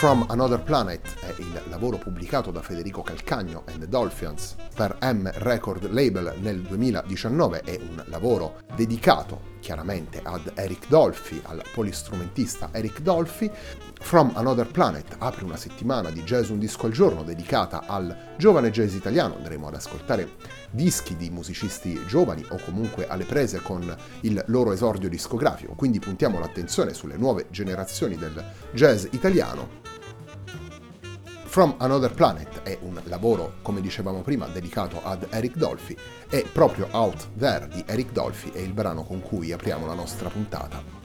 From Another Planet è il lavoro pubblicato da Federico Calcagno and the Dolphins per M Record Label nel 2019, è un lavoro dedicato chiaramente ad Eric Dolphy, al polistrumentista Eric Dolphy. From Another Planet apre una settimana di jazz un disco al giorno dedicata al giovane jazz italiano, andremo ad ascoltare dischi di musicisti giovani o comunque alle prese con il loro esordio discografico, quindi puntiamo l'attenzione sulle nuove generazioni del jazz italiano From Another Planet è un lavoro, come dicevamo prima, dedicato ad Eric Dolphy e proprio Out There di Eric Dolphy è il brano con cui apriamo la nostra puntata.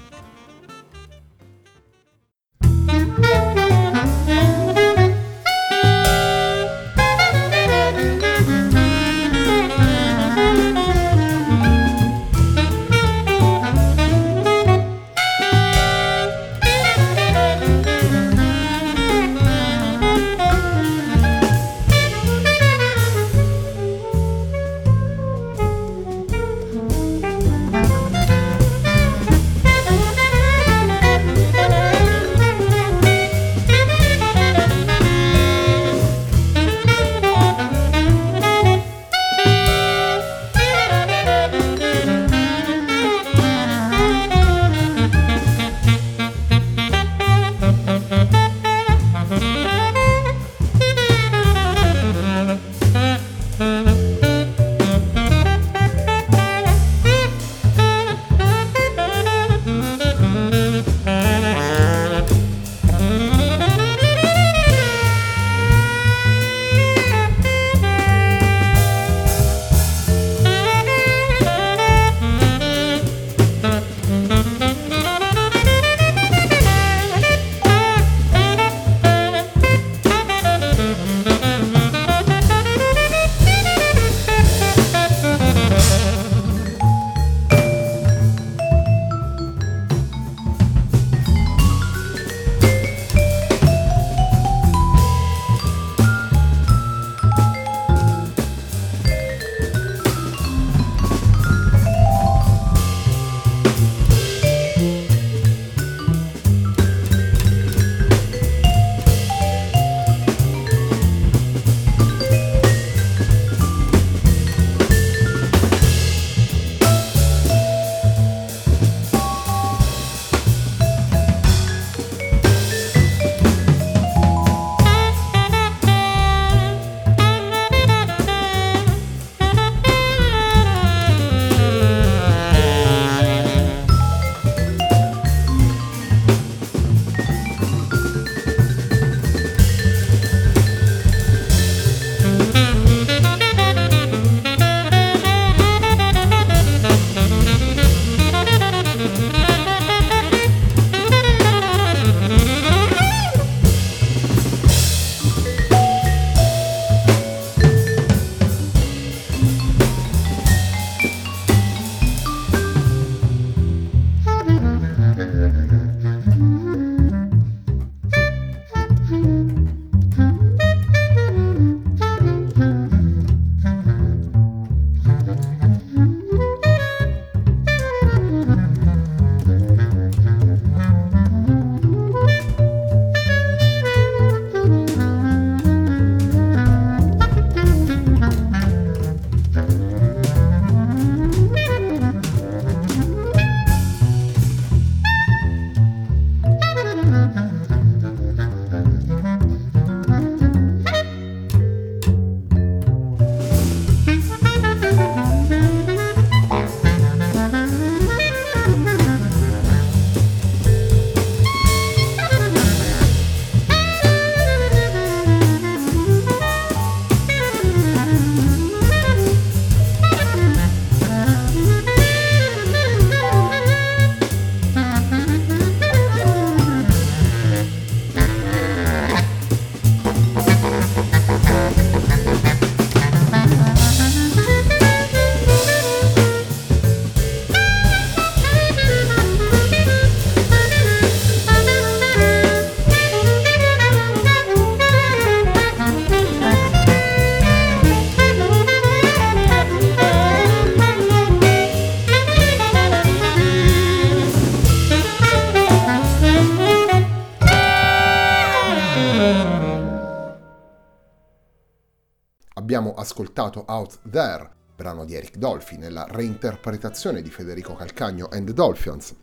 Abbiamo ascoltato Out There, brano di Eric Dolphy, nella reinterpretazione di Federico Calcagno and the Dolphins.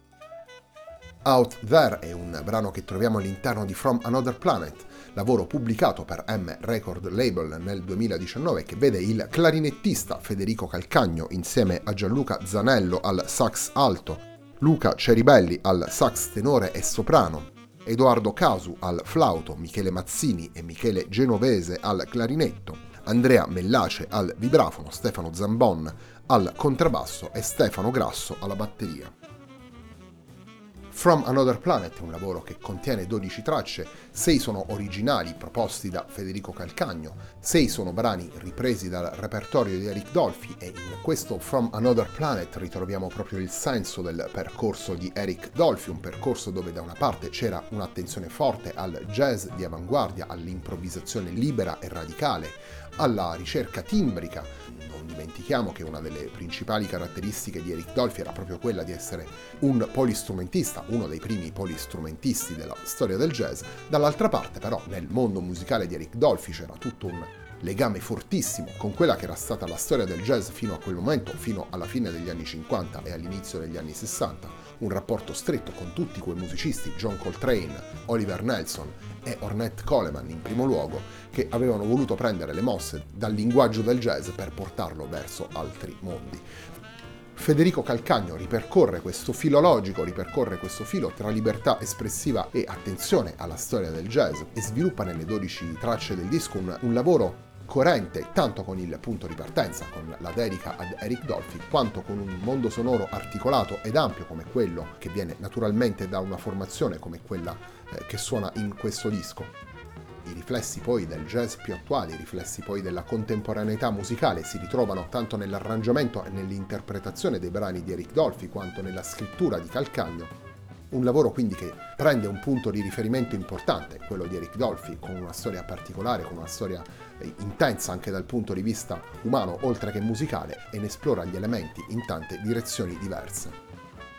Out There è un brano che troviamo all'interno di From Another Planet, lavoro pubblicato per M Record Label nel 2019 che vede il clarinettista Federico Calcagno insieme a Gianluca Zanello al sax alto, Luca Ceribelli al sax tenore e soprano, Edoardo Casu al flauto, Michele Mazzini e Michele Genovese al clarinetto, Andrea Mellace al vibrafono, Stefano Zambon al contrabbasso e Stefano Grasso alla batteria. From Another Planet è un lavoro che contiene 12 tracce, 6 sono originali proposti da Federico Calcagno, 6 sono brani ripresi dal repertorio di Eric Dolphy e in questo From Another Planet ritroviamo proprio il senso del percorso di Eric Dolphy, un percorso dove da una parte c'era un'attenzione forte al jazz di avanguardia, all'improvvisazione libera e radicale, alla ricerca timbrica. Non dimentichiamo che una delle principali caratteristiche di Eric Dolphy era proprio quella di essere un polistrumentista, uno dei primi polistrumentisti della storia del jazz. Dall'altra parte però nel mondo musicale di Eric Dolphy c'era tutto un legame fortissimo con quella che era stata la storia del jazz fino a quel momento, fino alla fine degli anni 50 e all'inizio degli anni 60, un rapporto stretto con tutti quei musicisti, John Coltrane, Oliver Nelson e Ornette Coleman in primo luogo, che avevano voluto prendere le mosse dal linguaggio del jazz per portarlo verso altri mondi. Federico Calcagno ripercorre questo filo logico, ripercorre questo filo tra libertà espressiva e attenzione alla storia del jazz e sviluppa nelle 12 tracce del disco un, un lavoro coerente tanto con il punto di partenza, con la dedica ad Eric Dolphy, quanto con un mondo sonoro articolato ed ampio come quello che viene naturalmente da una formazione come quella eh, che suona in questo disco. I riflessi poi del jazz più attuali, i riflessi poi della contemporaneità musicale si ritrovano tanto nell'arrangiamento e nell'interpretazione dei brani di Eric Dolphy quanto nella scrittura di Calcagno un lavoro quindi che prende un punto di riferimento importante, quello di Eric Dolphy, con una storia particolare, con una storia eh, intensa anche dal punto di vista umano, oltre che musicale, e ne esplora gli elementi in tante direzioni diverse.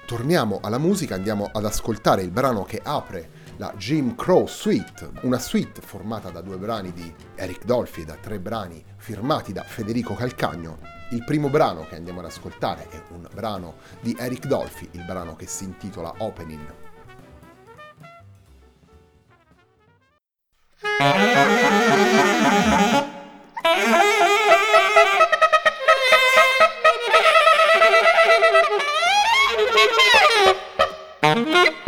Torniamo alla musica, andiamo ad ascoltare il brano che apre la Jim Crow Suite, una suite formata da due brani di Eric Dolphy e da tre brani firmati da Federico Calcagno. Il primo brano che andiamo ad ascoltare è un brano di Eric Dolphy, il brano che si intitola Opening. Mm-hmm.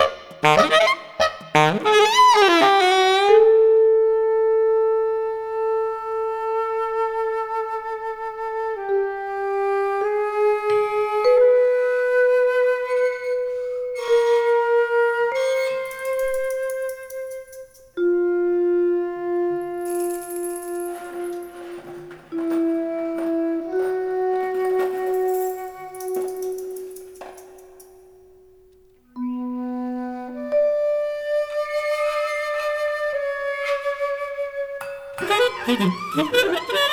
Hey,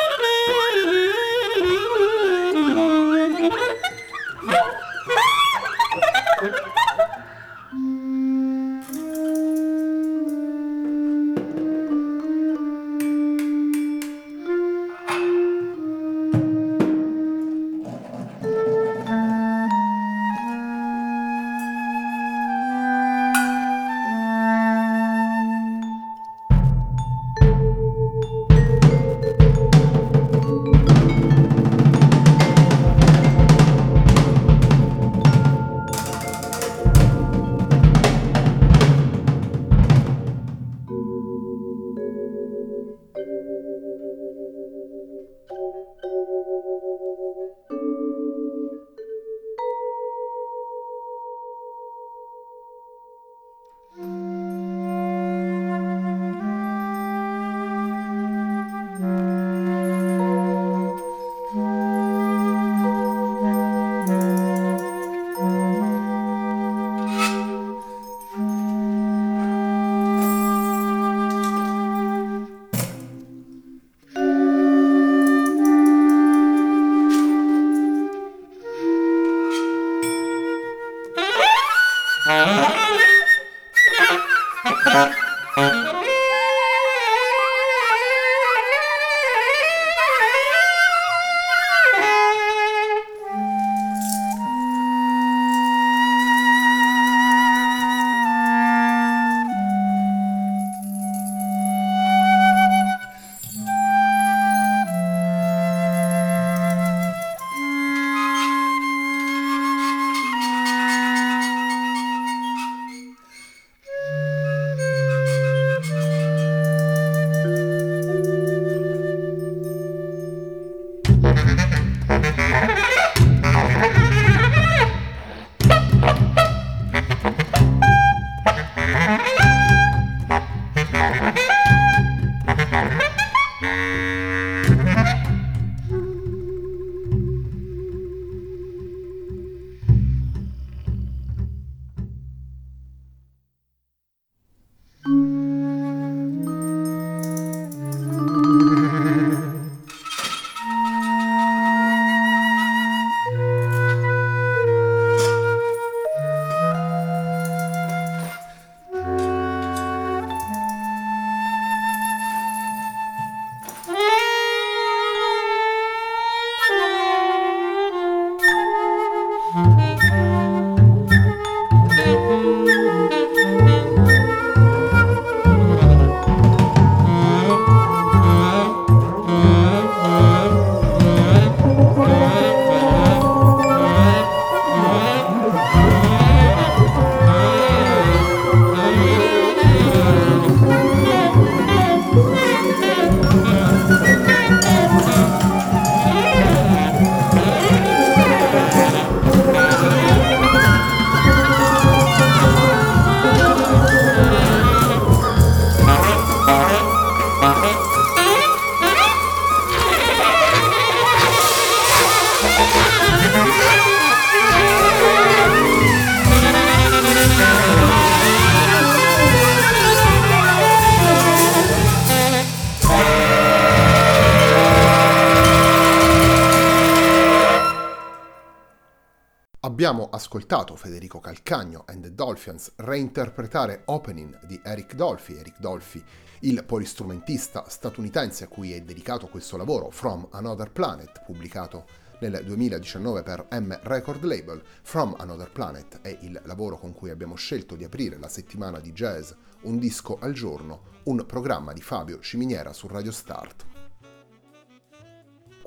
Abbiamo ascoltato Federico Calcagno and the Dolphins reinterpretare Opening di Eric Dolphy, Eric Dolphy, il polistrumentista statunitense a cui è dedicato questo lavoro, From Another Planet, pubblicato nel 2019 per M Record Label. From Another Planet è il lavoro con cui abbiamo scelto di aprire la settimana di jazz Un disco al giorno, un programma di Fabio Ciminiera su Radio Start.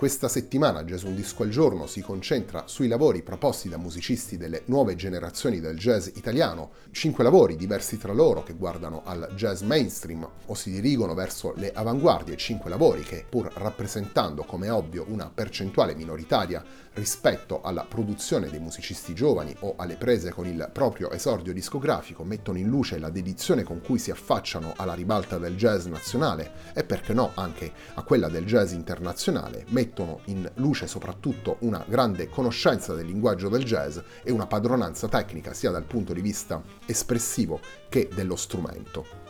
Questa settimana Jazz Un Disco al Giorno si concentra sui lavori proposti da musicisti delle nuove generazioni del jazz italiano, cinque lavori diversi tra loro che guardano al jazz mainstream o si dirigono verso le avanguardie, cinque lavori che, pur rappresentando come ovvio una percentuale minoritaria rispetto alla produzione dei musicisti giovani o alle prese con il proprio esordio discografico, mettono in luce la dedizione con cui si affacciano alla ribalta del jazz nazionale e perché no anche a quella del jazz internazionale, mettono in luce soprattutto una grande conoscenza del linguaggio del jazz e una padronanza tecnica sia dal punto di vista espressivo che dello strumento.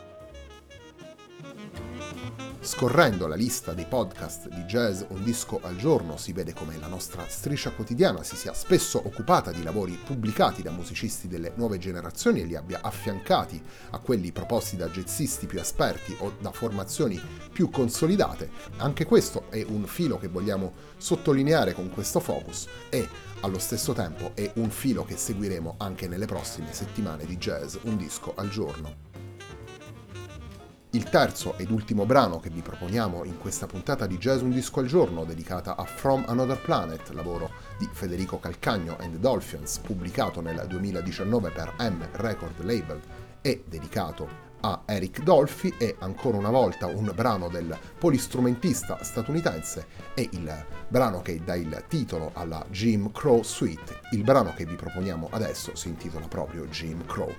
Scorrendo la lista dei podcast di jazz un disco al giorno si vede come la nostra striscia quotidiana si sia spesso occupata di lavori pubblicati da musicisti delle nuove generazioni e li abbia affiancati a quelli proposti da jazzisti più esperti o da formazioni più consolidate. Anche questo è un filo che vogliamo sottolineare con questo focus e allo stesso tempo è un filo che seguiremo anche nelle prossime settimane di jazz un disco al giorno. Il terzo ed ultimo brano che vi proponiamo in questa puntata di Jazz Un Disco al Giorno dedicata a From Another Planet, lavoro di Federico Calcagno and the Dolphins, pubblicato nel 2019 per M Record Label e dedicato a Eric Dolphy è ancora una volta un brano del polistrumentista statunitense e il brano che dà il titolo alla Jim Crow Suite. Il brano che vi proponiamo adesso si intitola proprio Jim Crow.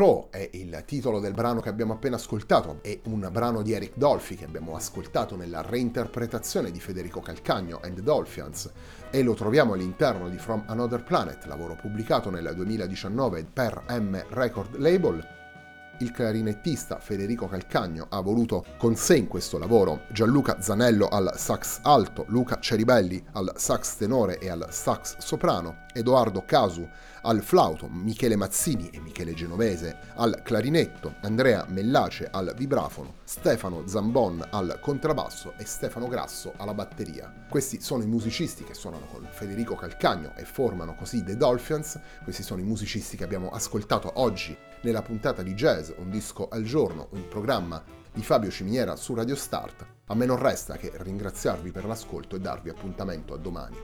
Crow è il titolo del brano che abbiamo appena ascoltato, è un brano di Eric Dolphy che abbiamo ascoltato nella reinterpretazione di Federico Calcagno and the Dolphins e lo troviamo all'interno di From Another Planet, lavoro pubblicato nel 2019 per M Record Label il clarinettista Federico Calcagno ha voluto con sé in questo lavoro Gianluca Zanello al sax alto, Luca Ceribelli al sax tenore e al sax soprano, Edoardo Casu al flauto, Michele Mazzini e Michele Genovese al clarinetto, Andrea Mellace al vibrafono, Stefano Zambon al contrabbasso e Stefano Grasso alla batteria. Questi sono i musicisti che suonano con Federico Calcagno e formano così The Dolphins, questi sono i musicisti che abbiamo ascoltato oggi nella puntata di Jazz, un disco al giorno, un programma di Fabio Ciminiera su Radio Start. A me non resta che ringraziarvi per l'ascolto e darvi appuntamento a domani.